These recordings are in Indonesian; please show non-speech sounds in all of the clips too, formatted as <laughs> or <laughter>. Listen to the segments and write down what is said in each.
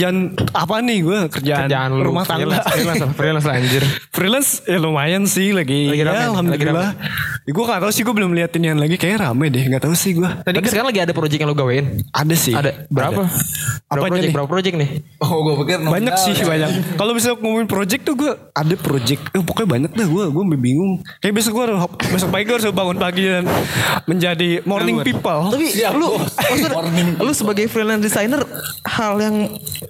kerjaan apa nih gue kerjaan, Kerjaan lu rumah tangga freelance, freelance, lah, freelance lah anjir. <laughs> freelance ya lumayan sih lagi, Lagi ya, rame, alhamdulillah ya, gue gak tahu sih gue belum liatin yang lagi kayak rame deh nggak tahu sih gue Tadi sekarang lagi ada project yang lu gawein. ada sih Ada berapa? Apa Berapa aja project? nih? Berapa project nih? Oh gue pikir banyak sih ya. banyak kalau bisa ngomongin project tuh gue ada project eh, pokoknya banyak dah gue gue bingung kayak besok gue besok pagi gue harus bangun pagi dan menjadi morning people Tapi Siap, lu <laughs> bos. maksudnya, Warning. lu sebagai freelance designer hal yang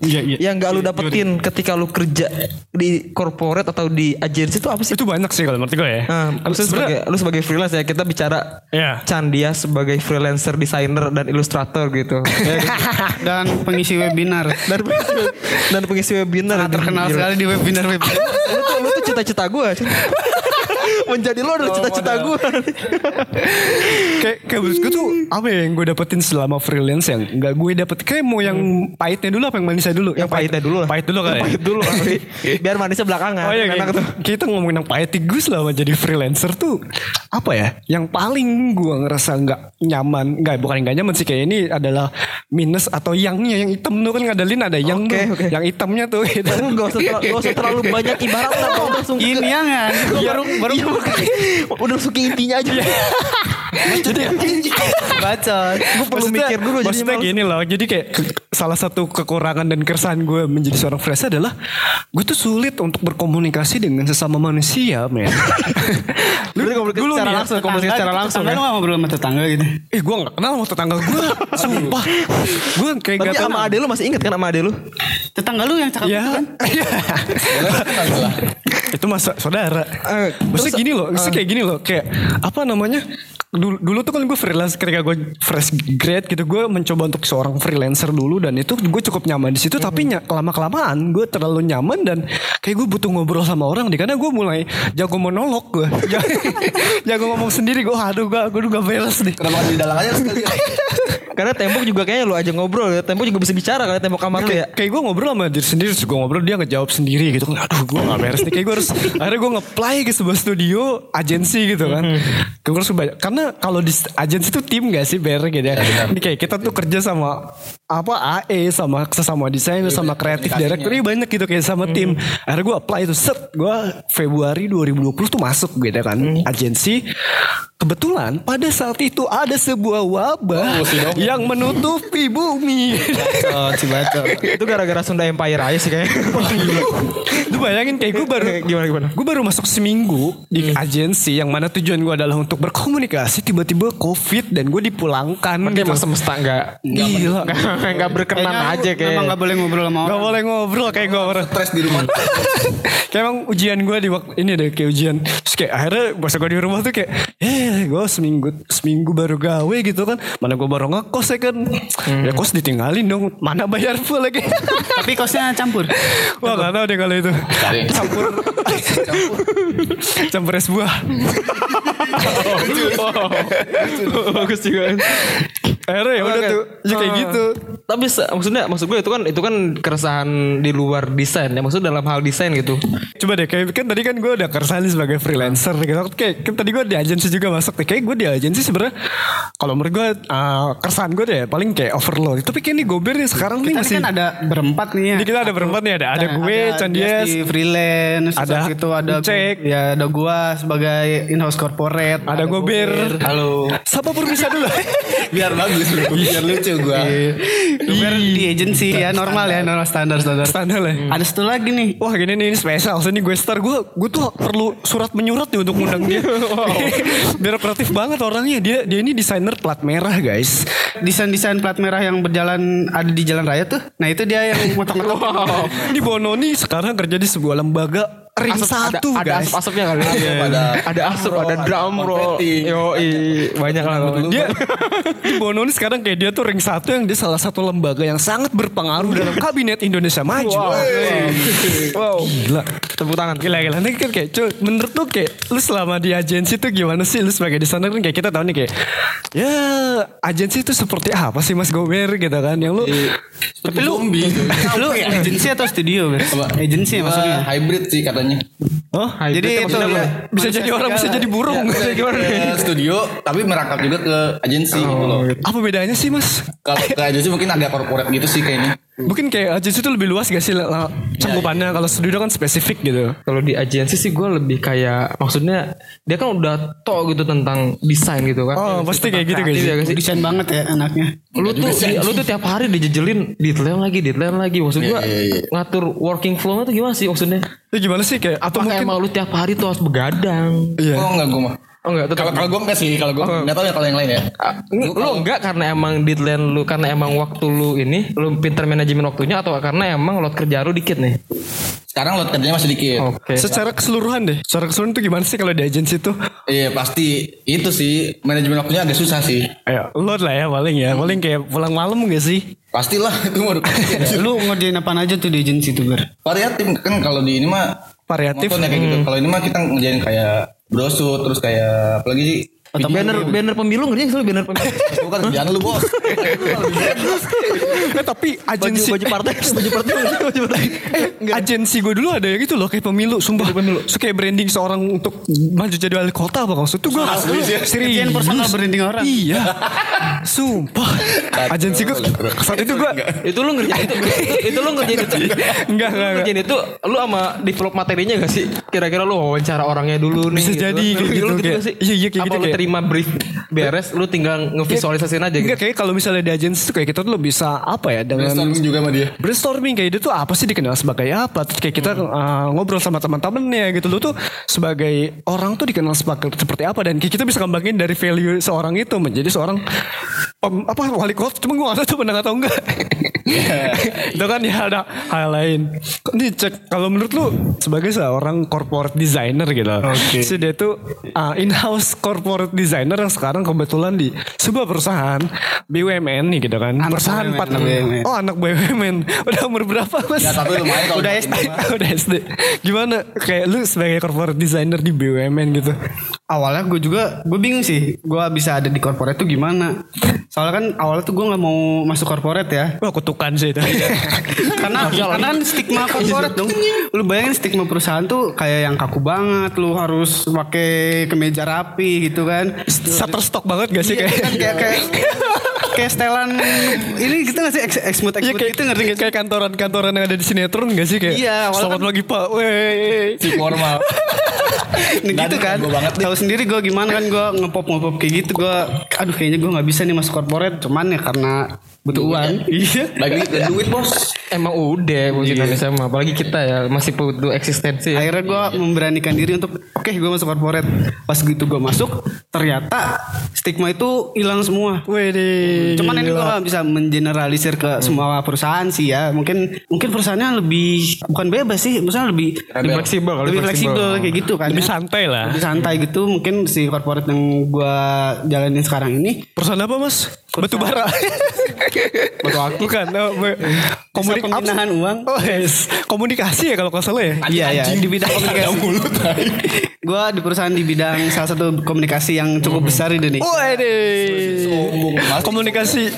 Iya, iya. yang gak lu dapetin ketika lu kerja di corporate atau di agensi itu apa sih? itu banyak sih kalau menurut gue ya Nah, lu sebagai, lu sebagai freelance ya kita bicara Iya. Chan dia sebagai freelancer designer dan ilustrator gitu. <laughs> Ya, gitu. dan pengisi webinar <laughs> dan pengisi, dan pengisi webinar sangat terkenal sekali di webinar webinar lu tuh, lu tuh cita-cita gue menjadi lo adalah cita-cita gue kayak kayak gue tuh apa ya yang gue dapetin selama freelance yang nggak gue dapet? Kayak mau yang pahitnya dulu apa yang manisnya dulu? Yang pahitnya dulu lah. Pahit dulu ya? pahit dulu biar manisnya belakangan Oh iya enak tuh. kita ngomongin yang pahit gue selama jadi freelancer tuh apa ya? Yang paling gue ngerasa nggak nyaman nggak bukan nggak nyaman sih kayak ini adalah minus atau yangnya. Yang hitam tuh kan ngadalin ada yang Oke, tuh oke. yang hitamnya tuh gitu. Gak usah, terlalu, gak usah terlalu banyak ibarat lah <laughs> langsung ini yang kan baru baru Iya, makanya. Udah ke intinya aja. Jadi baca Gue perlu Maksudnya- mikir dulu Maksudnya jadinya gini loh. Jadi kayak Salah satu kekurangan dan keresahan gue Menjadi seorang freelancer adalah Gue tuh sulit untuk berkomunikasi Dengan sesama manusia men. <laughs> Lu udah komunikasi dulu secara ya, langsung Komunikasi secara langsung tetangga ya. lu gak ngobrol sama tetangga gitu? Eh gue gak kenal sama tetangga gue Sumpah. Gue kayak Tapi sama ade lu masih inget kan sama ade lu? Tetangga lu yang cakep Ya itu kan <laughs> Itu masa saudara. Eh, Maksudnya terus, gini loh Maksudnya kayak gini loh Kayak Apa namanya Dulu, dulu tuh kan gue freelance ketika gue fresh grade gitu gue mencoba untuk seorang freelancer dulu dan itu gue cukup nyaman di situ tapi ny- kelama kelamaan gue terlalu nyaman dan kayak gue butuh ngobrol sama orang deh karena gue mulai jago monolog gue. <laughs> Jago ngomong sendiri gue aduh gue gue udah gak beres nih. Kenapa di dalam aja sekali <laughs> Karena tembok juga kayaknya lu aja ngobrol ya. Tembok juga bisa bicara Karena tembok kamar lu ya kayak, gue ngobrol sama diri sendiri terus gue ngobrol dia ngejawab sendiri gitu. Aduh gue gak beres nih. Kayak gue harus akhirnya gue nge-play ke sebuah studio agensi gitu kan. Gue harus banyak karena kalau di agensi tuh tim gak sih ber gitu ya. Ini kayak kita tuh kerja sama apa AE sama sesama desainer sama kreatif director banyak gitu kayak sama tim. Akhirnya gue apply itu set gue Februari 2020 tuh masuk gitu kan agensi. Kebetulan pada saat itu ada sebuah wabah yang menutupi bumi. oh cibato Itu gara-gara Sunda Empire aja sih kayaknya. <laughs> Lu bayangin kayak gue baru Gimana gimana? Gue baru masuk seminggu di agensi yang mana tujuan gue adalah untuk berkomunikasi tiba-tiba covid dan gue dipulangkan Makanya gitu. emang semesta gak Gila. Gak, gak berkenan aja kayak memang gak boleh ngobrol sama Gak orang boleh ngobrol kayak gue orang. Stres di rumah <laughs> kayak emang ujian gue di waktu ini deh kayak ujian. Terus kayak akhirnya pas gue di rumah tuh kayak eh gue seminggu seminggu baru gawe gitu kan. Mana gue baru ngekos ya kan. Ya kos ditinggalin dong. Mana bayar full lagi. <laughs> tapi kosnya campur Wah gak tau deh kalau itu. Campur. Campur es buah. <laughs> Bagus juga Akhirnya ya udah tuh. Ya kayak Ah. gitu. Tapi maksudnya maksud gue itu kan itu kan keresahan di luar desain ya maksudnya dalam hal desain gitu. Coba deh kayak kan tadi kan gue udah keresahan nih sebagai freelancer gitu. Kayak kan tadi gue di agensi juga masuk nih. Kayak gue di agensi sebenarnya kalau menurut gue uh, keresahan gue deh paling kayak overload. Tapi kayak nih gober nih sekarang nih kita masih kan ada berempat nih ya Di kita ada berempat nih ada ada Nah, gue, Candies, di freelance ada ada itu ada Cek. ya ada gua sebagai in-house corporate ada gober. Halo Siapa pun bisa dulu. <laughs> Biar bagus Biar lucu gue gober di agensi ya normal ya normal standar standar. Standar lah. ada satu lagi nih. Wah gini nih ini spesial Ini gue star gue Gue tuh perlu surat menyurat nih Untuk ngundang dia. <laughs> Biar kreatif banget orangnya. Dia dia ini desainer plat merah guys. Desain-desain plat merah yang berjalan ada di jalan raya tuh. Nah itu dia yang motok-motok Di Bononi sekarang kerja di sebuah lembaga Ring Asap- satu ada, ada guys asap-asapnya kali. ya. ada ada asap, ada drum roll. Yo, banyak lah. dia <laughs> di Bononi sekarang kayak dia tuh ring satu yang dia salah satu lembaga yang sangat berpengaruh dalam kabinet Indonesia Maju. Wow. Wow. Gila. Tepuk tangan. Gila gila Ini kan kayak cuy, Menurut lu kayak Lu selama di agensi tuh gimana sih Lu sebagai desainer kan kayak kita tahu nih kayak Ya Agensi itu seperti apa sih Mas Gober gitu kan Yang lu Tapi lu zombie <laughs> lu agensi atau studio agensi ya maksudnya Eh, Hybrid sih katanya. Oh jadi itu ya, Bisa jadi orang Bisa jadi burung. Ya, Gimana nih? ke studio Tapi merangkap juga ke agensi gitu loh. Apa bedanya sih mas? Kalau ke agensi mungkin agak corporate gitu sih kayaknya Mungkin kayak agensi itu lebih luas gak sih lah- lah, cangkupannya kalau studio kan spesifik gitu. Kalau di agensi sih gue lebih kayak maksudnya dia kan udah tau gitu tentang desain gitu kan. Oh, pasti kayak gitu, guys. ya, sih? Desain banget ya anaknya. Lu tuh di- lu tuh tiap hari dijejelin deadline lagi deadline lagi maksud gua iya, iya. ngatur working flow itu gimana sih maksudnya? Itu gimana sih kayak atau Apakah mungkin emang lu tiap hari tuh harus begadang? Iya. Oh enggak gue mah. Oh enggak tetap Kalau kalau gue enggak sih, kalau gue enggak tahu ya kalau yang lain ya. Ah, Ini lu enggak karena emang deadline lu karena emang waktu lu ini lu pinter manajemen waktunya atau karena emang load kerja lu dikit nih? Sekarang load kerjanya masih dikit. Oke. secara keseluruhan deh. Secara keseluruhan itu gimana sih kalau di agensi itu? Iya pasti itu sih manajemen waktunya agak susah sih. Ayo, load lah ya paling ya. Paling kayak pulang malam gak sih? Pastilah <laughs> itu mau <laughs> Lu ngerjain apaan aja tuh di agensi tuh Ber? variatif kan kalau di ini mah Variatif. monoton ya kayak gitu. Kalau ini mah kita ngerjain kayak brosur terus kayak apalagi sih Atau banner banner pemilu ngerjain sih banner pemilu. itu kan kerjaan lu bos. eh tapi agensi baju partai <laughs> baju partai baju partai. eh agensi gue dulu ada yang gitu loh kayak pemilu sumpah pemilu so, kayak branding seorang untuk maju jadi wali kota apa maksud tuh gue serius Kerjaan personal branding orang. iya sumpah agensi gue saat itu gue itu lu ngerjain itu, itu, itu lu ngerjain itu enggak enggak ngerjain itu lu sama develop materinya gak sih? Kira-kira lu wawancara orangnya dulu nih. Bisa jadi gitu, gitu kayak- gak sih? iya, iya, kayak gitu, terima brief beres lu tinggal ngevisualisasiin aja gitu. Enggak kayak kalau misalnya di agensi tuh kayak kita tuh bisa apa ya dengan Brainstorming juga sama dia. brainstorming kayak dia tuh apa sih dikenal sebagai apa? Terus kayak kita uh, ngobrol sama teman-temannya gitu. Lu tuh sebagai orang tuh dikenal sebagai seperti apa? Dan kayak kita bisa kembangin dari value seorang itu menjadi seorang pem- apa wali kota cuma gue gak tahu tuh menang atau enggak? <laughs> Itu kan ya ada hal lain. Nih cek kalau menurut lu sebagai seorang corporate designer gitu. Si dia tuh uh, in-house corporate designer yang sekarang kebetulan di sebuah perusahaan BUMN nih gitu kan. Anak perusahaan BUMN, empat BUMN. oh anak BUMN udah umur berapa mas? Ya tapi lumayan kalau udah SD <laughs> udah SD gimana? Kayak lu sebagai corporate designer di BUMN gitu. Awalnya gue juga gue bingung sih gue bisa ada di corporate tuh gimana soalnya kan awalnya tuh gue nggak mau masuk corporate ya. Wah kutukan sih itu. <laughs> Karena karena kan stigma corporate dong. Lu bayangin stigma perusahaan tuh kayak yang kaku banget lu harus pakai kemeja rapi gitu kan. Shutterstock banget gak sih Iya, kayak? kan kayak kayak kayak setelan ini gitu gak sih? Ex exmut Iya exmut kayak, gitu ngerti gak sih? kayak kantoran-kantoran yang ada di sinetron gak sih kayak? Iya, Selamat kan- pagi pak. Wey si formal. <laughs> <laughs> Nah, gitu kan? tahu sendiri gue gimana kan gue ngepop ngepop kayak gitu gue aduh kayaknya gue nggak bisa nih masuk corporate cuman ya karena butuh uang iya. Lagi <laughs> duit bos. Emang udah bos Indonesia mah. Apalagi kita ya masih butuh eksistensi. ya. akhirnya gue memberanikan diri untuk oke gue masuk corporate pas gitu gue masuk ternyata stigma itu hilang semua. Wede cuman ini gue bisa mengeneralisir ke semua perusahaan sih ya. Mungkin mungkin perusahaannya lebih bukan bebas sih maksudnya lebih Lebih fleksibel kali, lebih fleksibel kayak gitu kan Lebih ya. santai lah. Lebih santai gitu. Mungkin si corporate yang gue jalanin sekarang ini Perusahaan apa mas? Batu bara <laughs> Batu akik. Bukan oh, be- Komunik Komunik peminahan uang Oh yes Komunikasi ya kalau nggak salah ya Iya iya di bidang komunikasi. mulut. Gue di perusahaan di bidang salah satu komunikasi yang cukup besar di Indonesia. Mas. Komunikasi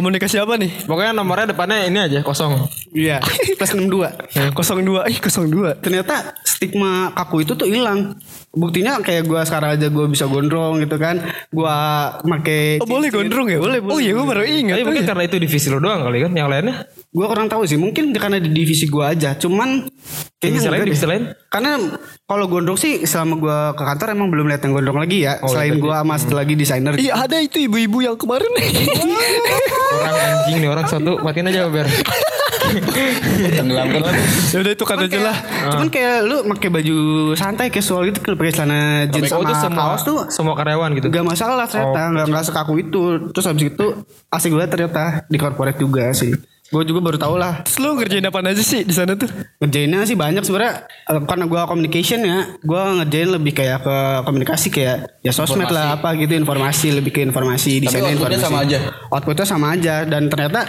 Komunikasi apa nih? Pokoknya nomornya depannya ini aja kosong. Iya. Plus 62. 02 Ih 02 Ternyata stigma kaku itu tuh hilang. Buktinya kayak gue sekarang aja gue bisa gondrong gitu kan. Gue make Oh boleh gondrong ya? Boleh, boleh. Oh iya gue baru ingat Tapi mungkin iya. karena itu divisi lo doang kali kan, yang lainnya. Gue kurang tahu sih. Mungkin karena di divisi gue aja. Cuman kayaknya Divisi lain, divisi lain? Karena kalau gondrong sih selama gue ke kantor emang belum lihat yang gondrong lagi ya. Selain gue sama satu lagi desainer. Iya ada itu ibu-ibu yang kemarin <laughs> Orang anjing nih orang satu matiin aja biar. Tenggelamkan lagi. <laughs> Ya udah itu kata aja lah Cuman kayak lu pakai baju santai casual gitu kalau pakai celana jeans Oh sama itu semua kaos tuh semua karyawan gitu. Gak masalah ternyata nggak nggak sekaku itu terus habis itu asik gue ternyata di corporate juga sih gue juga baru tau lah Terus lu ngerjain apa aja sih di sana tuh? ngerjainnya sih banyak sebenarnya Eh, karena gue communication ya gue ngerjain lebih kayak ke komunikasi kayak ya sosmed lah apa gitu informasi lebih ke informasi desainnya outputnya informasi sama aja? outputnya sama aja dan ternyata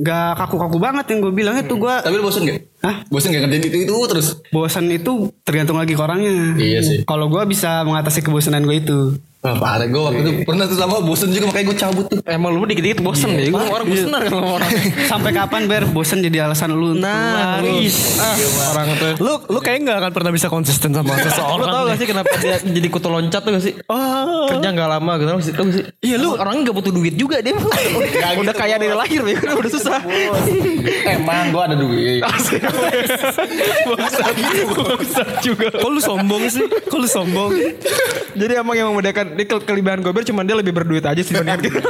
gak kaku-kaku banget yang gue bilang itu gue Tapi lu bosen gak? Hah? Bosan gak ngerjain itu itu terus. Bosan itu tergantung lagi ke orangnya. Iya sih. Kalau gue bisa mengatasi kebosanan gue itu. Wah, parah gue waktu itu pernah tuh sama bosan juga makanya gue cabut tuh. Emang lu dikit-dikit bosen deh. Gue orang bosen kan sama orang. <laughs> Sampai kapan ber bosan jadi alasan lu untuk Nah, lu. Ah, orang tuh. Lu lu kayaknya nggak akan pernah bisa konsisten sama <laughs> Lu seseorang. tau gak sih kenapa dia jadi kutu loncat tuh gak sih? Oh. Kerja gak lama gitu gak sih? Tau gak sih? Iya, lu- orangnya gak butuh duit juga dia. <laughs> udah kaya dari lahir ya udah susah. Emang gue ada duit. <laughs> juga. Kok lu sombong sih? Kok lu sombong? Jadi emang yang membedakan dia ke- kelebihan Gober cuman dia lebih berduit aja sih dibandingkan kita.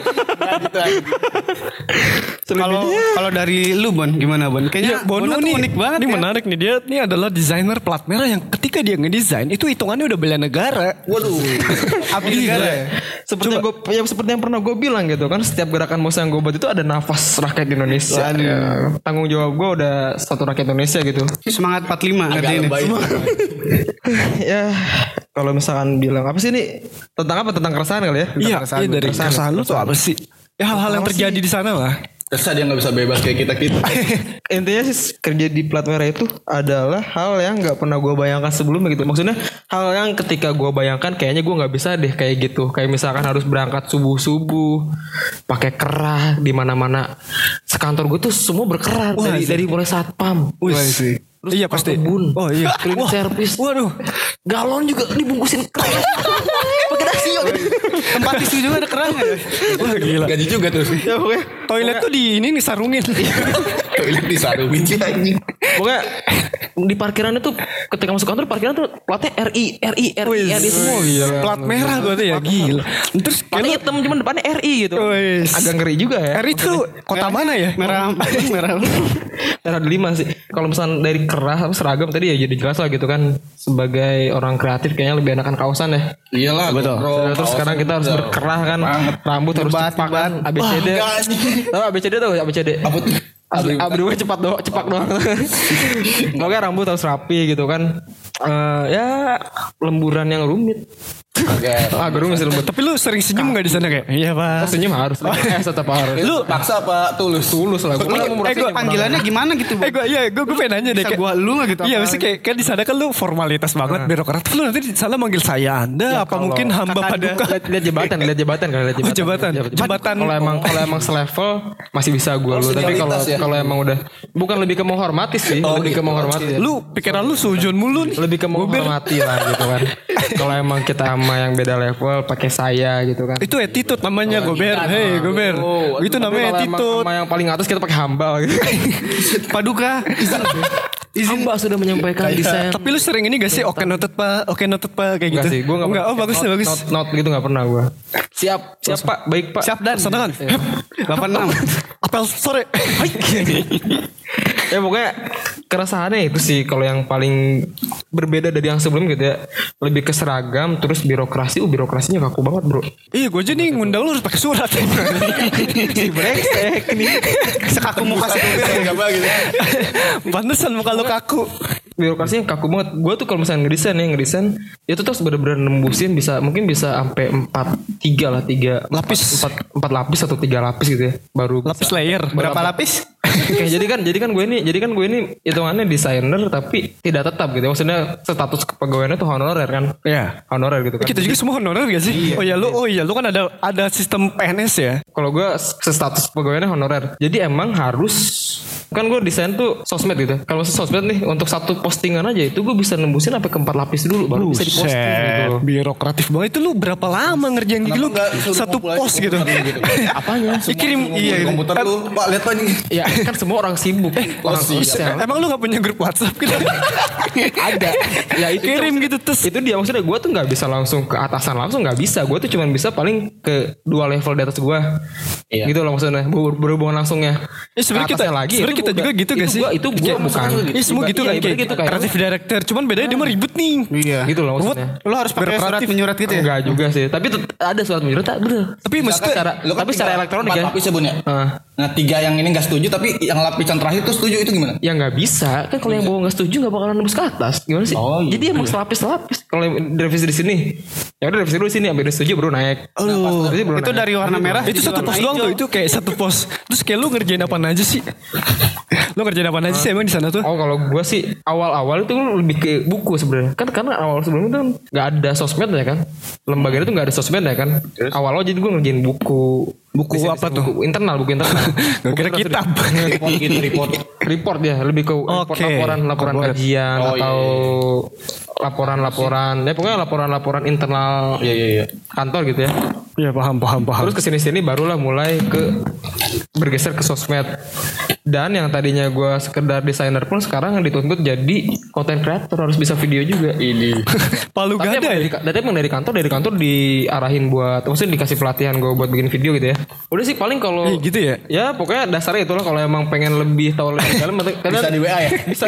Kalau kalau dari lu Bon gimana Bon? Kayaknya Iya, Bono tuh nih unik banget Ini ya. menarik nih dia ini adalah desainer plat merah yang ketika dia ngedesain itu hitungannya udah bela negara. Waduh. <laughs> Abdi negara ya? Seperti yang, gua, ya, seperti yang pernah gue bilang gitu kan setiap gerakan Musa yang gue buat itu ada nafas rakyat Indonesia. Ya, tanggung jawab gue udah satu rakyat Indonesia gitu. Semangat 45 Agak lebay. <laughs> ya kalau misalkan bilang apa sih ini tentang apa tentang keresahan kali ya? Tentang Iya, keresahan, iya dari keresahan. keresahan lu tuh apa sih? Ya hal-hal yang terjadi di sana lah. Kesah dia gak bisa bebas kayak kita-kita. <laughs> Intinya sih kerja di plat merah itu adalah hal yang nggak pernah gue bayangkan sebelumnya gitu. Maksudnya hal yang ketika gue bayangkan kayaknya gue nggak bisa deh kayak gitu. Kayak misalkan harus berangkat subuh subuh, pakai kerah di mana mana. Sekantor gue tuh semua berkerah dari dari mulai satpam. Wih. Terus iya pasti. Kebun. Oh iya. Cleaning service. Waduh. Galon juga dibungkusin kerah. <laughs> Tempat tisu juga ada kerangnya. Wah gila. Gaji juga tuh. Ya pokoknya Toilet tuh di ini nih sarungin. <laughs> Toilet di sarungin sih anjing. Pokoknya di parkiran itu ketika masuk kantor parkiran tuh platnya RI RI RI RI semua gitu. Plat merah berarti ya gila. Terus Platnya hitam cuman depannya RI gitu. Wis. Agak ngeri juga ya. R itu kota mana ya? Merah <laughs> merah. Merah ada lima sih. Kalau misalnya dari kerah apa seragam tadi ya jadi jelas lah gitu kan. Sebagai orang kreatif kayaknya lebih enakan kausan ya. Iyalah betul. Terus sekarang kita harus berkerah kan. Rambut harus cepat kan. ABCD. Tahu ABCD tuh ABCD. Apa tuh? Abri gue <laughs> cepat doang, cepat doang. <laughs> Pokoknya rambut harus rapi gitu kan. Eh ya lemburan yang rumit. Agak. Agak rumit sih lembut. Tapi lu sering senyum gak di sana kayak? Iya Oh, pak. senyum harus. Eh <laughs> tetap harus. Lu paksa apa tulus? tulus lah. Gue mau eh, gua- Panggilannya gimana gitu Eh Bon? gue iya gue gue pengen nanya deh Bisa gua lu nggak gitu, Iya mesti kayak kan di sana kan lu formalitas banget birokrat. Lu nanti di sana manggil saya Anda apa mungkin hamba paduka? lihat, jebatan, lihat jebatan kan, lihat. Oh, jebatan. Lihat Jembatan. Kalau emang kalau emang selevel masih bisa gue lu. Tapi kalau ya? kalau emang udah bukan lebih ke menghormati sih, Oh, lebih ke gitu. menghormati. ya. Lu pikiran lu sujun mulu nih. lebih ke menghormati lah gitu kan. <laughs> kalau emang kita sama yang beda level pakai saya gitu kan. Itu attitude namanya Gober. Hei Gober. Itu Tapi namanya attitude. sama yang paling atas kita pakai hamba gitu. <laughs> Paduka. hamba sudah menyampaikan desain. Tapi lu sering ini gak sih oke noted pak, oke noted pak kayak gitu? Enggak sih, gue gak Enggak, oh bagus not, bagus. Not, not gitu gak pernah gue. Siap, siap pak, baik pak. Siap dan sana kan. 86. Apel sore. <laughs> <laughs> ya pokoknya keresahannya itu sih kalau yang paling berbeda dari yang sebelum gitu ya lebih ke seragam terus birokrasi uh birokrasinya kaku banget bro Iya gue aja nih ngundang lu harus pakai surat. <laughs> si brengsek nih Sekaku muka si Gober. Enggak apa gitu. Pantesan muka lu kaku. birokrasinya kaku banget gue tuh kalau misalnya ngedesain ya ngedesain itu terus bener-bener nembusin bisa mungkin bisa sampai empat tiga lah tiga Lapis. empat, empat lapis atau tiga lapis gitu ya baru bisa. Lapis layer. Berapa lapis? <laughs> Oke, jadi kan jadi kan gue ini jadi kan gue ini hitungannya desainer tapi tidak tetap gitu. Maksudnya status kepegawaiannya tuh honorer kan. Iya. Honorer gitu kan. Kita juga semua honorer gak sih? Oh iya lu, oh iya lu kan ada ada sistem PNS ya. Kalau gue status pegawainya honorer. Jadi emang harus kan gue desain tuh sosmed gitu. Kalau sosmed nih untuk satu postingan aja itu gue bisa nembusin sampai ke empat lapis dulu baru bisa diposting gitu. birokratif banget itu lu berapa lama ngerjain gitu lu satu post gitu. gitu? <laughs> Apanya? Ya, kirim iya komputer lu, Pak lihat Pak ini. Ya <laughs> kan semua orang sibuk. orang siap. sosial. Emang lu gak punya grup WhatsApp gitu? <laughs> ada ya itu Kirim gitu terus. itu dia maksudnya gue tuh nggak bisa langsung ke atasan langsung nggak bisa gue tuh cuma bisa paling ke dua level di atas gue Iya. gitu loh maksudnya ber- berhubungan langsungnya Ya sebenarnya kita lagi sebenarnya kita juga gitu itu gak sih? itu gue bukan Iya semua gitu Iya, kan kayak gitu kayak kreatif director. Cuman bedanya dia mah ribet nih. Iya. gitu loh maksudnya Lu harus pakai surat menyurat gitu ya? enggak juga sih tapi ada surat menyurat tak bener Tapi Lu kan tapi secara elektronik ya lapis ya Bun ya. Ah. Nah tiga yang ini gak setuju tapi tapi yang lapisan terakhir tuh setuju itu gimana? Ya nggak bisa kan kalau yang bawah nggak setuju nggak bakalan nembus ke atas gimana sih? Oh, iya. Jadi emang selapis-selapis kalau yang direvisi di sini ya udah revisi dulu di sini sampai udah setuju baru naik. Revisi baru Itu naik. dari warna merah Itu satu pos doang tuh. Itu kayak satu pos. Terus kayak lu ngerjain apa aja sih? <laughs> lu ngerjain apa aja sih emang di sana tuh? Oh kalau gue sih awal-awal itu lebih ke buku sebenarnya kan karena awal sebelumnya itu kan nggak ada sosmed ya kan lembaga itu nggak ada sosmed ya kan awal-awal jadi gue ngerjain buku Buku Desain- apa tuh? buku internal buku internal <laughs> Gak kira kitab. Report gitu, <laughs> report. report ya lebih ke report Oke. laporan laporan Corporate. kajian Oh, iya, atau laporan-laporan ya pokoknya laporan-laporan internal Iya iya iya. kantor gitu ya Iya paham paham paham. Terus ke sini sini barulah mulai ke bergeser ke sosmed. Dan yang tadinya gue sekedar desainer pun sekarang dituntut jadi content creator harus bisa video juga. Ini. <laughs> Palu Tapi gada emang ya. dari, emang dari kantor dari kantor diarahin buat, maksudnya dikasih pelatihan gue buat bikin video gitu ya. Udah sih paling kalau Iya, gitu ya? Ya pokoknya dasarnya itulah kalau emang pengen lebih tahu lebih dalam nanti- Bisa di WA ya? <laughs> bisa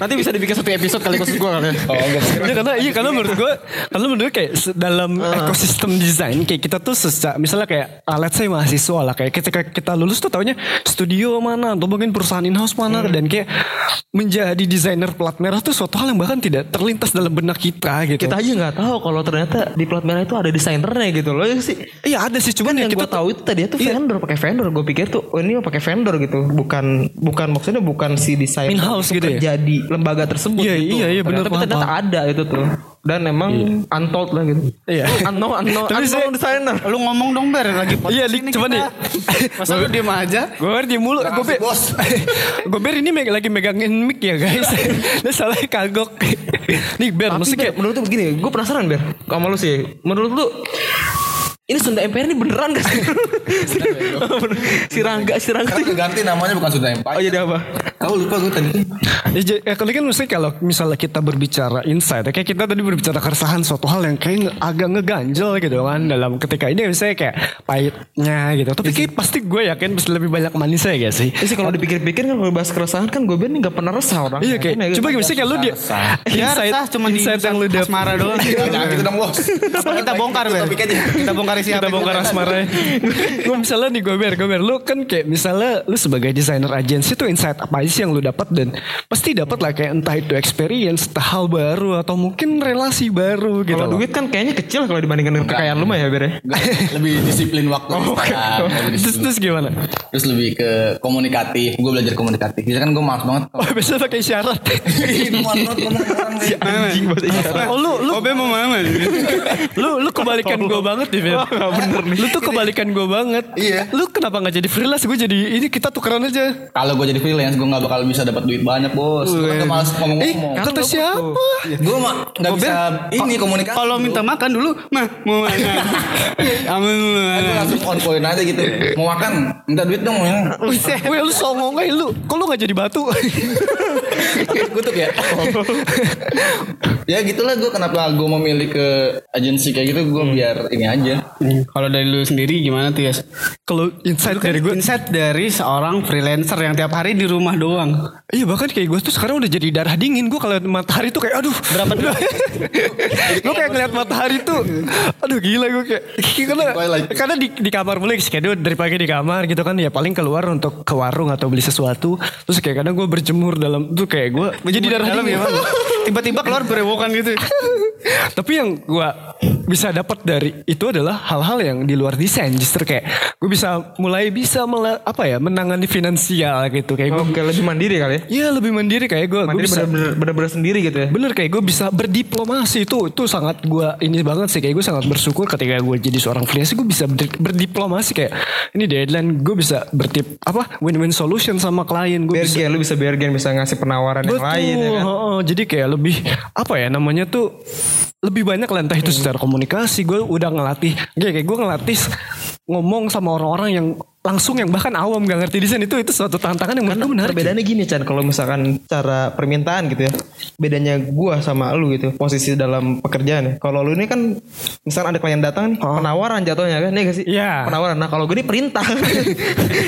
nanti bisa dibikin satu episode kali khusus gue kan ya. Oh enggak. Ya, karena iya karena menurut gue karena menurut gue kayak dalam ekosistem desain kayak kita tuh secara misalnya kayak uh, let's say mahasiswa lah kayak ketika kita lulus tuh taunya studio mana atau mungkin perusahaan in-house mana dan kayak menjadi desainer plat merah tuh suatu hal yang bahkan tidak terlintas dalam benak kita gitu. Kita aja nggak tahu kalau ternyata di plat merah itu ada desainernya gitu loh ya sih. Iya ada sih cuman ya yang kita tahu itu tadi itu vendor pakai vendor gue pikir tuh oh ini pakai vendor gitu bukan bukan maksudnya bukan si desain In-house gitu ya? kerja di lembaga tersebut Iya, gitu. iya, iya, bener, tapi ternyata ada itu tuh dan emang untold lah gitu. Iya. <laughs> unknown unknown. Tapi unknown designer. Lu ngomong dong Ber lagi podcast Iya, Dik, ini coba kita. nih. Masa lu diem aja? Gue ngerti mulu. Gue ber Gue ber ini meg- lagi megangin mic ya guys. <laughs> Dia salah kagok. <laughs> Nih ber Ber, kayak menurut tuh begini gue penasaran ber. Sama lu sih. Menurut lu ini Sunda MPR ini beneran gak sih? <laughs> si Rangga, si Rangga. Sekarang ganti namanya bukan Sunda Empire. Oh jadi apa? Kau lupa gue tadi. Ya, ya kali kan mesti kalau misalnya kita berbicara insight, ya, kayak kita tadi berbicara keresahan suatu hal yang kayak agak ngeganjel gitu kan dalam ketika ini misalnya kayak pahitnya gitu. Tapi kayak pasti gue yakin pasti lebih banyak manisnya ya gak sih? Ya sih kalau dipikir-pikir kan kalau bahas keresahan kan gue ini gak pernah resah orang. Iya kayak coba gimana sih kalau dia <laughs> Ya insight resah cuma di insight yang lu dapet asmara doang. Jangan gitu dong bos. kita bongkar. Kita bongkar isi kita HP bongkar <laughs> gua. asmara gue misalnya nih gue ber gue ber lu kan kayak misalnya lu sebagai desainer agensi tuh insight apa aja sih yang lu dapat dan pasti dapat lah kayak entah itu experience entah hal baru atau mungkin relasi baru gitu Kalau duit kan kayaknya kecil kalau dibandingkan dengan kekayaan lu mah ya Ber ya. Lebih disiplin waktu. sekarang. Lebih terus, disiplin. terus gimana Terus lebih ke komunikatif. Gue belajar komunikatif. Biasanya kan gue malas banget. oh biasa pakai syarat <laughs> Anjing bahasa isyarat. oh lu lu Kobe mau mana? <laughs> lu lu kebalikan gue banget nih Fer. bener nih lu tuh kebalikan gue banget Iya. lu kenapa nggak jadi freelance gue jadi ini kita tukeran aja Kalau gue jadi freelance, gue gak bakal bisa dapat duit banyak bos. Gue malas eh ngomong-ngomong. kata siapa Gue mah gak bisa ini komunikasi. Kalau minta makan dulu, mah mau mana? <laughs> Amin Gue langsung on point aja gitu. Mau makan, minta duit dong. Ya. Weh lu songong aja lu Kok lu gak jadi batu <laughs> Kutuk ya. <laughs> ya gitulah gue kenapa gue memilih ke agensi kayak gitu gue biar ini aja. Kalau dari lu sendiri gimana tuh ya? Kalau insight dari gue Insight dari seorang freelancer yang tiap hari di rumah doang. Iya bahkan kayak gue tuh sekarang udah jadi darah dingin Gue kalau matahari tuh kayak aduh Berapa <laughs> Gue kayak ngeliat matahari tuh Aduh gila gue kayak <laughs> Karena, karena di, di kamar mulai kayak dari pagi di kamar gitu kan Ya paling keluar untuk ke warung atau beli sesuatu Terus kayak kadang gue berjemur dalam Tuh kayak gue <laughs> Jadi darah Dalam dingin gimana? Tiba-tiba keluar berewokan gitu. Tapi yang gue bisa dapat dari itu adalah hal-hal yang di luar desain justru kayak gue bisa mulai bisa mela- apa ya menangani finansial gitu kayak gue Oke lebih mandiri kali ya. Iya lebih mandiri kayak gue gue Mandiri bisa bener-bener sendiri gitu ya. Bener kayak gue bisa berdiplomasi itu itu sangat gue ini banget sih kayak gue sangat bersyukur ketika gue jadi seorang freelancer gue bisa ber- berdiplomasi kayak ini deadline gue bisa bertip apa win-win solution sama klien gue bisa Bergen lu bisa bergen bisa ngasih penawaran yang lain ya kan. heeh. jadi kayak lebih apa ya namanya tuh lebih banyak lah entah itu secara komunikasi gue udah ngelatih kayak kayak gue ngelatih ngomong sama orang-orang yang langsung yang bahkan awam gak ngerti desain itu itu suatu tantangan yang menurut menarik Perbedaannya gini Chan kalau misalkan cara permintaan gitu ya. Bedanya gua sama lu gitu posisi dalam pekerjaan ya. Kalau lu ini kan misalkan ada klien datang nih penawaran jatuhnya kan ya gak sih? Iya. Penawaran. Nah kalau gue ini perintah. <laughs>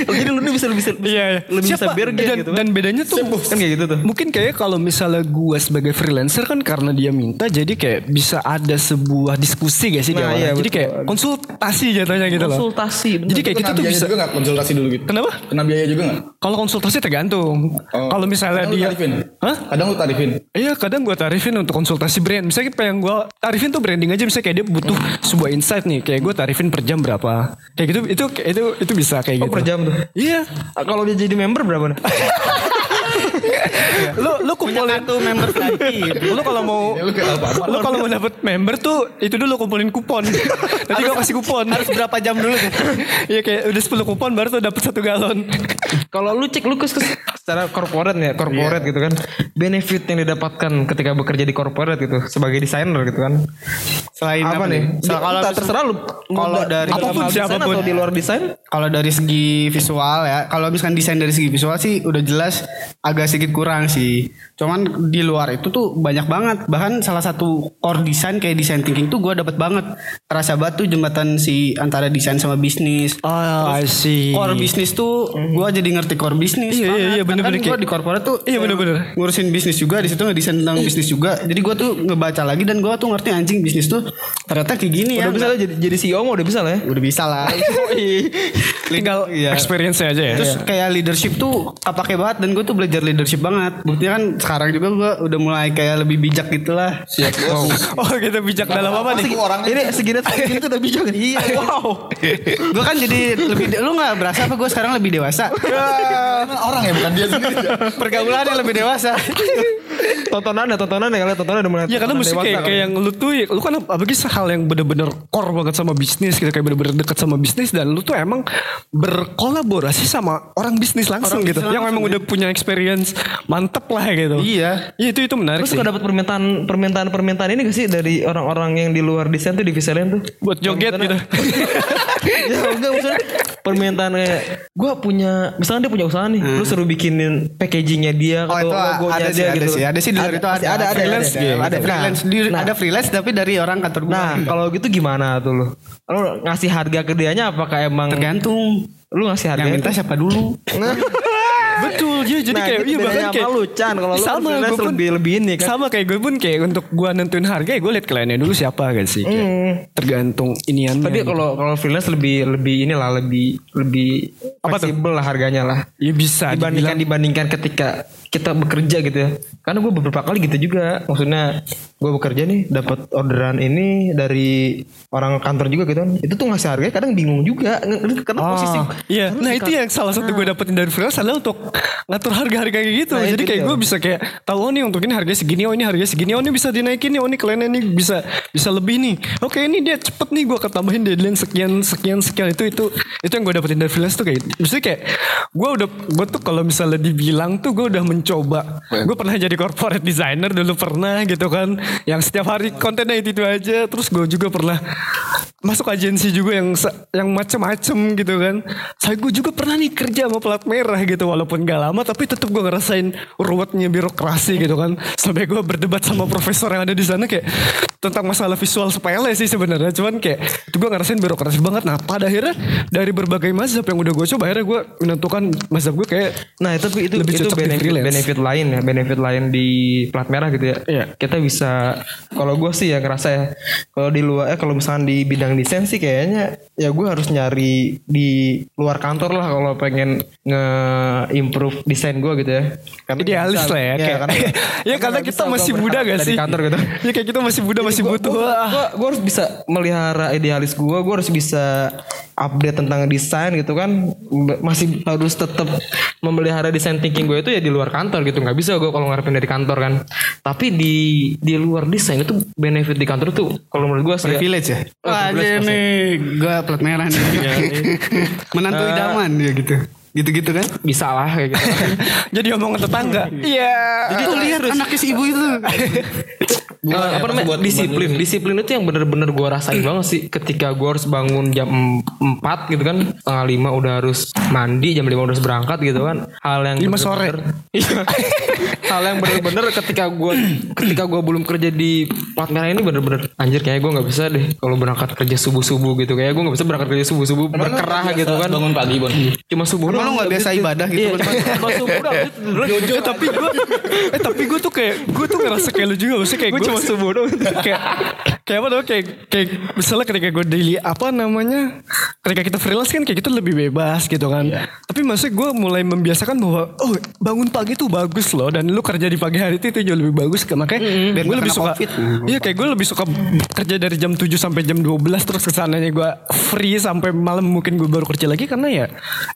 Jadi lu ini bisa lebih bisa, Iya, iya. lebih bisa Siapa- bergen dan, gitu kan. dan bedanya tuh kan kayak gitu tuh. Mungkin kayak kalau misalnya gue sebagai freelancer kan karena dia minta jadi kayak bisa ada sebuah diskusi gak sih Nah, awalnya. iya, Jadi betul. kayak konsultasi jatuhnya gitu loh. Konsultasi. Jadi kayak kita tuh bisa nggak konsultasi dulu gitu? Kenapa? Kena biaya juga nggak? Kalau konsultasi tergantung. Oh. Kalau misalnya Kadang dia tarifin? Hah? Kadang lu tarifin. Iya kadang gue tarifin untuk konsultasi brand Misalnya kayak yang gue tarifin tuh branding aja Misalnya kayak dia butuh sebuah insight nih Kayak gue tarifin per jam berapa Kayak gitu itu itu itu bisa kayak Oh gitu per jam tuh. Iya Kalau dia jadi member berapa nih? <laughs> <laughs> Lu lu kumpulin kartu member lagi. Lu kalau mau Ya, lu kalau mau dapet member tuh Itu dulu kumpulin kupon <laughs> Nanti gue kasih kupon Harus berapa jam dulu tuh? Iya kayak udah 10 kupon baru tuh dapet satu galon Kalau lu cek lu kes- secara corporate ya, corporate gitu kan. Benefit yang didapatkan ketika bekerja di corporate gitu sebagai desainer gitu kan. Selain apa, nih? So, Di- kalau entah, terserah lu kalau da- dari dalam apa pun desain atau di luar desain Kalau dari segi visual ya, kalau misalkan desain dari segi visual sih udah jelas agak sedikit kurang sih. Cuman di luar itu tuh banyak banget. Bahkan salah satu core desain kayak design thinking tuh gue dapat banget. Terasa banget tuh jembatan si antara desain sama bisnis. Oh I see Core bisnis tuh gue jadi ngerti core bisnis. Iya, iya, iya, bener-bener gue kayak- di corporate tuh Iya, bener-bener. eh, ngurusin bisnis juga di situ ngedesain tentang bisnis juga. Jadi gue tuh ngebaca lagi dan gue tuh ngerti anjing bisnis tuh ternyata kayak gini ya. udah bisa lah jadi jadi CEO mah udah bisa lah ya. Udah bisa lah. <laughs> Tinggal Iya. experience aja ya Terus kayak leadership tuh kepake banget dan gue tuh belajar leadership banget. Buktinya kan sekarang juga gue udah mulai kayak lebih bijak gitu lah. Siap. Oh gitu bijak dalam apa nih orangnya Ini segini segini tuh udah bijak. <laughs> Iya. Wow. gue kan jadi lebih lu nggak berasa apa gue sekarang lebih dewasa? Orang ya bukan dia ya? Pergaulannya lebih dewasa. <laughs> tontonan ya tontonan ya kalian tontonan udah mulai. Ya karena mesti dewasa kayak, kan. kayak yang lu tuh ya, lu kan apalagi hal yang bener-bener core banget sama bisnis gitu kayak bener-bener dekat sama bisnis dan lu tuh emang berkolaborasi sama orang bisnis langsung Orang gitu bisnis yang langsung, memang udah punya experience mantep lah gitu. Iya. Iya itu itu menarik Terus sih. suka dapat permintaan permintaan permintaan ini gak sih dari orang-orang yang di luar desain tuh di Visaland tuh? Buat joget gitu. <laughs> ya enggak maksudnya permintaan kayak gue punya misalnya dia punya usaha nih lu suruh bikinin packagingnya dia Oh atau itu logonya ada sih, dia ada gitu sih, ada sih di luar itu ada, ada ada freelance, ada, gitu. ada Nah, freelance, Di- nah, ada freelance tapi dari orang kantor gue. nah kalau gitu gimana tuh lu lu ngasih harga ke dianya apakah emang tergantung lu ngasih harga yang minta siapa dulu. <laughs> Betul ya jadi Nah, kayak itu iya bahkan kayak sama lu, Chan. Kalau lu kan sama freelance gue pun lebih- lebih ini kan. Sama kayak gue pun kayak untuk gue nentuin harga ya gue liat kliennya dulu siapa kan sih. Kayak Hmm. Tergantung iniannya. tapi gitu. kalau kalau freelance lebih lebih inilah lebih lebih Apa fleksibel lah harganya lah ya bisa dibandingkan dibilang- dibandingkan ketika kita bekerja gitu ya. Karena gue beberapa kali gitu juga. Maksudnya gue bekerja nih dapat orderan ini dari orang kantor juga gitu kan itu tuh ngasih harganya kadang bingung juga karena posisi Oh, iya. harus Nah itu kan- yang salah satu gue dapetin dari freelance adalah untuk ngatur harga-harga kayak gitu. Nah, Jadi kayak gue bisa kayak tahu oh nih untuk ini harganya segini, oh ini harganya segini, oh ini bisa dinaikin nih, oh ini kliennya ini bisa bisa lebih nih. Oke ini dia cepet nih gue ketambahin deadline sekian sekian sekian itu itu itu yang gue dapetin dari freelance tuh kayak gitu. Maksudnya kayak gue udah gue tuh kalau misalnya dibilang tuh gue udah mencoba. Gue pernah jadi corporate designer dulu pernah gitu kan, yang setiap hari kontennya itu itu aja. Terus gue juga pernah masuk agensi juga yang yang macem-macem gitu kan. Saya gue juga pernah nih kerja sama plat merah gitu walaupun gak lama tapi tetap gue ngerasain ruwetnya birokrasi gitu kan. Sampai gue berdebat sama profesor yang ada di sana kayak tentang masalah visual sepele sih sebenarnya. Cuman kayak itu gue ngerasain birokrasi banget. Nah pada akhirnya dari berbagai mazhab yang udah gue coba akhirnya gue menentukan mazhab gue kayak Nah itu itu Lebih itu benefit benefit lain ya benefit lain di plat merah gitu ya. Iya. Kita bisa kalau gue sih ya ngerasa ya kalau di luar eh kalau misalkan di bidang desain sih kayaknya ya gue harus nyari di luar kantor lah kalau pengen nge improve desain gue gitu ya. Karena idealis bisa- lah ya. Iya, kayak, karena, <laughs> ya karena nggak kita masih muda gak sih? kantor gitu. ya kayak kita masih muda masih Gua- butuh. gua, gua, gua harus bisa melihara idealis gue gue harus bisa update tentang desain gitu kan. Masih harus tetap memelihara desain thinking gue itu ya di luar kantor gitu. Nggak bisa gue kalau ngarepin dari kantor kan. Tapi di di luar desain itu benefit di kantor tuh kalau menurut gue sih ya, Privilege ya? Oh, Wah aja pasti. nih Gue plat merah nih. <laughs> Menantu idaman ya gitu. Gitu-gitu kan? bisa lah kayak gitu. <laughs> Jadi omongan tetangga. Iya. Jadi tuh lihat anaknya si ibu itu <laughs> Eh, apa namanya? buat- disiplin. disiplin itu yang bener-bener gue rasain banget sih. Ketika gue harus bangun jam 4 gitu kan setengah lima udah harus mandi jam 5 udah harus berangkat gitu kan. Hal yang Lima sore. <laughs> Iya. Hal yang bener-bener ketika gue ketika gue belum kerja di plat merah ini bener-bener anjir kayaknya gue nggak bisa deh kalau berangkat kerja subuh subuh gitu kayak gue nggak bisa berangkat kerja subuh subuh berkerah gitu kan Bangun pagi bon. cuma subuh Emang lu doang. nggak biasa ibadah gitu? iya, cuma, subuh. Eh, tapi gue eh tapi gue tuh kayak gue tuh ngerasa kayak lu juga maksudnya kayak gue cuma subuh doang kayak kayak apa tuh kayak kayak misalnya ketika gue daily apa namanya ketika kita freelance kan kayak kita lebih bebas gitu kan tapi maksudnya gue mulai membiasakan bahwa oh bangun pagi tuh bagus loh dan lu kerja di pagi hari itu, itu jauh lebih bagus makanya Biar gue nggak lebih kena suka COVID. iya kayak gue lebih suka kerja dari jam 7 sampai jam 12 terus ke sananya gue free sampai malam mungkin gue baru kerja lagi karena ya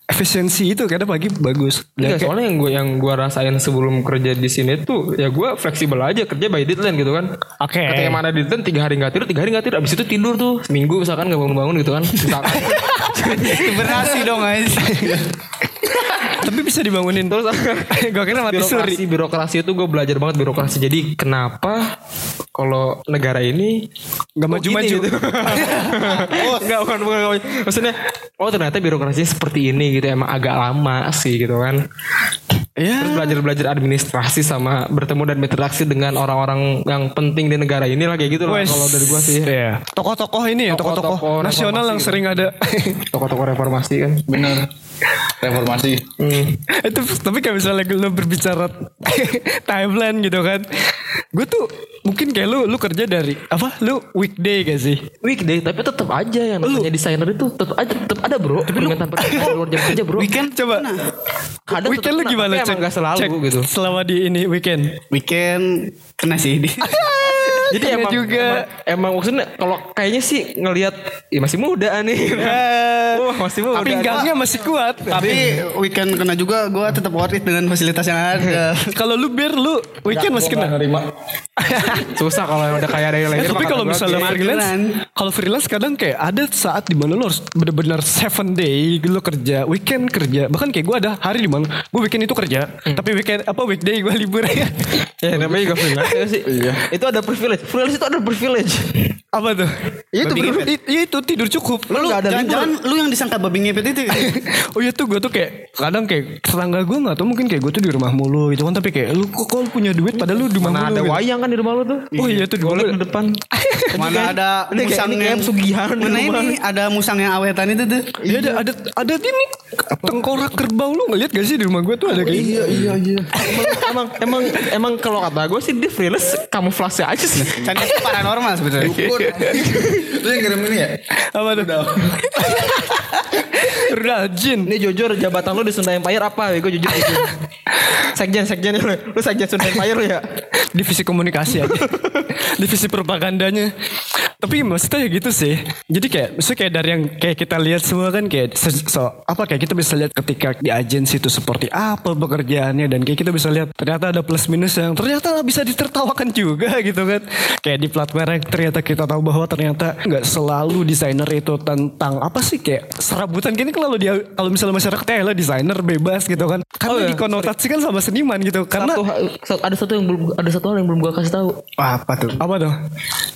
efisiensi itu karena pagi bagus Dan Enggak, kayak- soalnya yang gue yang gue rasain sebelum kerja di sini tuh ya gue fleksibel aja kerja by deadline gitu kan. Oke. Ketika mana deadline tiga hari nggak tidur, tiga hari nggak tidur, abis itu tidur tuh seminggu misalkan nggak bangun-bangun gitu kan. Misalkan. <laughs> Berasi dong guys. <laughs> tapi bisa dibangunin Terus <laughs> gue kira mati suri birokrasi birokrasi itu gue belajar banget birokrasi. Jadi kenapa kalau negara ini Nggak kok maju-maju. gini gitu? Enggak bukan, bukan, bukan. Maksudnya oh ternyata birokrasi seperti ini gitu emang agak lama sih gitu kan. Ya Terus belajar-belajar administrasi sama bertemu dan berinteraksi dengan orang-orang yang penting di negara ini lah kayak gitu lah Wes. kalau dari gua sih. Iya. Tokoh-tokoh ini ya, tokoh-tokoh nasional yang sering ada. <laughs> Tokoh-tokoh reformasi kan. Bener. Reformasi. itu tapi kayak misalnya lu berbicara <laughs> timeline gitu kan. Gue tuh mungkin kayak lu lu kerja dari apa? Lu weekday gak sih? Weekday tapi tetap aja yang namanya desainer itu tetap aja tetap ada bro permintaan permintaan di luar jam kerja bro. Weekend coba. Ada weekend lu gimana tapi cek? emang nggak selalu cek gitu. Selama di ini weekend. Weekend kena sih di. <laughs> Jadi Kena emang, juga. emang emang maksudnya kalau kayaknya sih ngelihat ya masih muda nih. Wah, <laughs> masih muda. Pinggangnya masih kuat. Tapi weekend kena juga gue tetap worth it dengan fasilitas yang ada. <laughs> Kalau lu bir lu weekend masih kena. nerima. <laughs> Susah kalau udah kaya dari Ya, lahir. tapi kalau misalnya kayak- freelance, kalau freelance kadang kayak ada saat di mana lo harus benar-benar seven day lo kerja, weekend kerja. Bahkan kayak gue ada hari di mana gue weekend itu kerja, tapi weekend apa weekday gue libur ya. Ya namanya juga freelance ya sih. Iya. Itu ada privilege. Freelance itu ada privilege. apa tuh? Ya itu Babi bener. ngepet. I- itu tidur cukup. Lu nggak ada libur. Jangan-jangan lu yang disangka babi ngepet itu. <laughs> oh iya tuh gue tuh kayak kadang kayak tetangga gue nggak tau mungkin kayak gue tuh di rumah mulu gitu kan tapi kayak lu kok, kok lu punya duit padahal lu di rumah Mana mulu ada gitu. wayang kan di rumah lu tuh. Oh iya tuh di rumah. di depan. <laughs> Mana ada musang yang pesugihan di Mana ini ada musang yang awetan itu tuh. Iya ada ada ada ini tengkorak kerbau lu ngeliat gak sih di rumah gue tuh ada kayak Iya iya iya. emang emang emang kalau kata gue sih dia freelance kamuflase aja sih. Canda itu paranormal sebenarnya. Lu yang ngirim ini ya? apa tuh? Rudal jin. Ini jujur jabatan lu di Sunda Empire apa? Gue jujur jujur. sekjen sekjen lu. Lu sekjen Sunda Empire lu ya. divisi komunikasi aja divisi propagandanya tapi maksudnya ya gitu sih jadi kayak maksudnya kayak dari yang kayak kita lihat semua kan kayak se- so, apa kayak kita bisa lihat ketika di agensi itu seperti apa pekerjaannya dan kayak kita bisa lihat ternyata ada plus minus yang ternyata bisa ditertawakan juga gitu kan kayak di plat merah ternyata kita tahu bahwa ternyata nggak selalu desainer itu tentang apa sih kayak serabutan gini kalau dia kalau misalnya masyarakat ya lah desainer bebas gitu kan karena Oh iya, dikonotasikan sama seniman gitu karena Satu, satu- ada satu yang belum ada satu hal yang belum gue kasih tahu. Apa tuh? apa tuh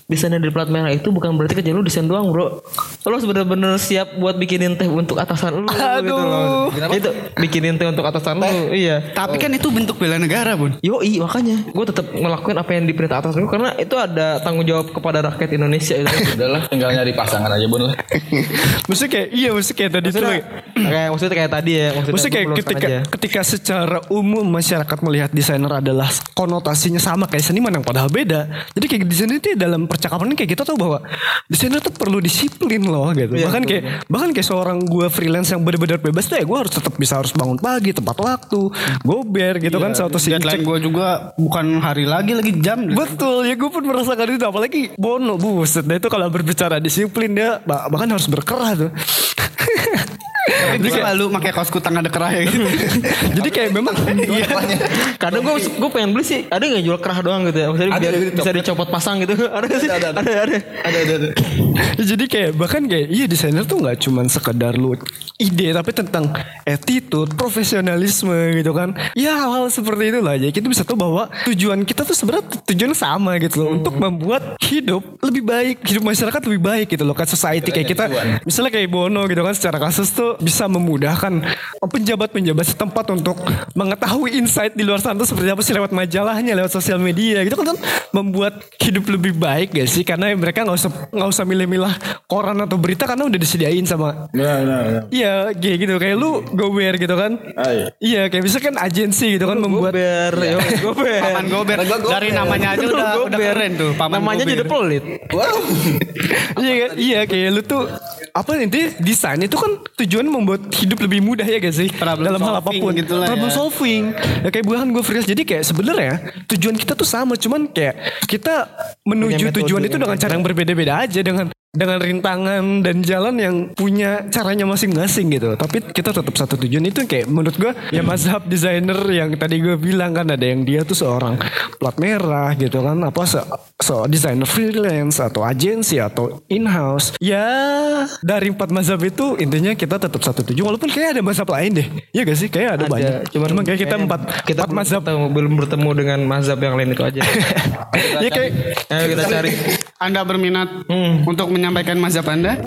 Desainer dari plat merah itu bukan berarti kerjaan lu desain doang bro. Lu harus bener-bener siap buat bikinin teh untuk atasan lu. Gitu loh. Itu bikinin teh untuk atasan lu. Iya. Tapi kan itu bentuk bela negara bun. Yoi makanya gue tetap ngelakuin apa yang diperintah atas gue karena itu ada tanggung jawab kepada rakyat Indonesia itu. <laughs> Udahlah tinggal nyari pasangan aja bun lah. <laughs> Maksudnya kayak iya maksudnya kayak tadi tuh kayak maksudnya kayak tadi ya maksudnya, Maksudnya kayak ketika aja. ketika secara umum masyarakat melihat desainer adalah konotasinya sama kayak seniman yang padahal beda. Jadi kayak desainer itu dalam percakapan ini kayak kita tahu bahwa desainer tuh perlu disiplin loh gitu. Iya, bahkan betul, kayak bahkan kayak seorang gue freelance yang benar-benar bebas tuh ya gue harus tetap bisa harus bangun pagi tepat waktu, gober gitu kan suatu sih Deadline gue juga bukan hari lagi lagi jam. Betul ya gue pun merasakan itu apalagi Bono buset nah itu kalau berbicara disiplin dia bah- bahkan harus berkerah tuh. Jadi selalu pakai kaos kutang ada kerah ya gitu. <laughs> Jadi kayak memang iya. Kadang gue gue pengen beli sih ada nggak jual kerah doang gitu ya maksudnya Ada, biar ada, bisa dicopot pasang gitu <laughs> ada sih Ada, ada ada. ada Ada ada ada. <laughs> Jadi kayak bahkan kayak iya desainer tuh nggak cuman sekedar lu ide tapi tentang attitude, profesionalisme gitu kan. Ya hal-hal seperti itu lah. Jadi kita bisa tahu bahwa tujuan kita tuh sebenarnya tujuan sama gitu loh. Untuk membuat hidup lebih baik, hidup masyarakat lebih baik gitu loh kan. Society kayak kita misalnya kayak Bono gitu kan secara kasus tuh bisa memudahkan penjabat-penjabat setempat untuk mengetahui insight di luar sana tuh seperti apa sih lewat majalahnya, lewat sosial media gitu kan, kan. Membuat hidup lebih baik gak sih? Karena mereka nggak usah nggak usah milih milah koran atau berita karena udah disediain sama Nah, nah, nah. Iya kayak gitu kayak lu gober gitu kan Ah, iya. Iya kayak misalkan agensi gitu kan membuat Gober, yo, gober. <laughs> Paman Gober. Dari namanya aja <laughs> udah, udah keren tuh. Paman Namanya Gober. udah pelit. Wow. <laughs> iya kan? iya kayak lu tuh apa intinya desain itu kan tujuan membuat hidup lebih mudah ya gak sih? Problem dalam hal apa pun. gitu lah problem ya. solving. Ya kayak bukan gue freelance jadi kayak sebenarnya tujuan kita tuh sama cuman kayak kita menuju tujuan itu dengan cara yang berbeda-beda aja dengan dengan rintangan dan jalan yang punya caranya masing-masing gitu. Tapi kita tetap satu tujuan. Itu kayak menurut gue ya mazhab desainer yang tadi gue bilang kan ada yang dia tuh seorang plat merah gitu kan apa se, se desainer freelance atau agensi atau in house ya dari empat mazhab itu intinya kita tetap satu tujuan. Walaupun kayak ada mazhab lain deh. Ya gak sih? Kayak ada, banyak. Cuman, kayak kita empat kita empat belum mazhab. ketemu, belum bertemu dengan mazhab yang lain itu aja. <laughs> ya kayak Ayo kita cari. Anda berminat untuk menyampaikan mazhab Anda?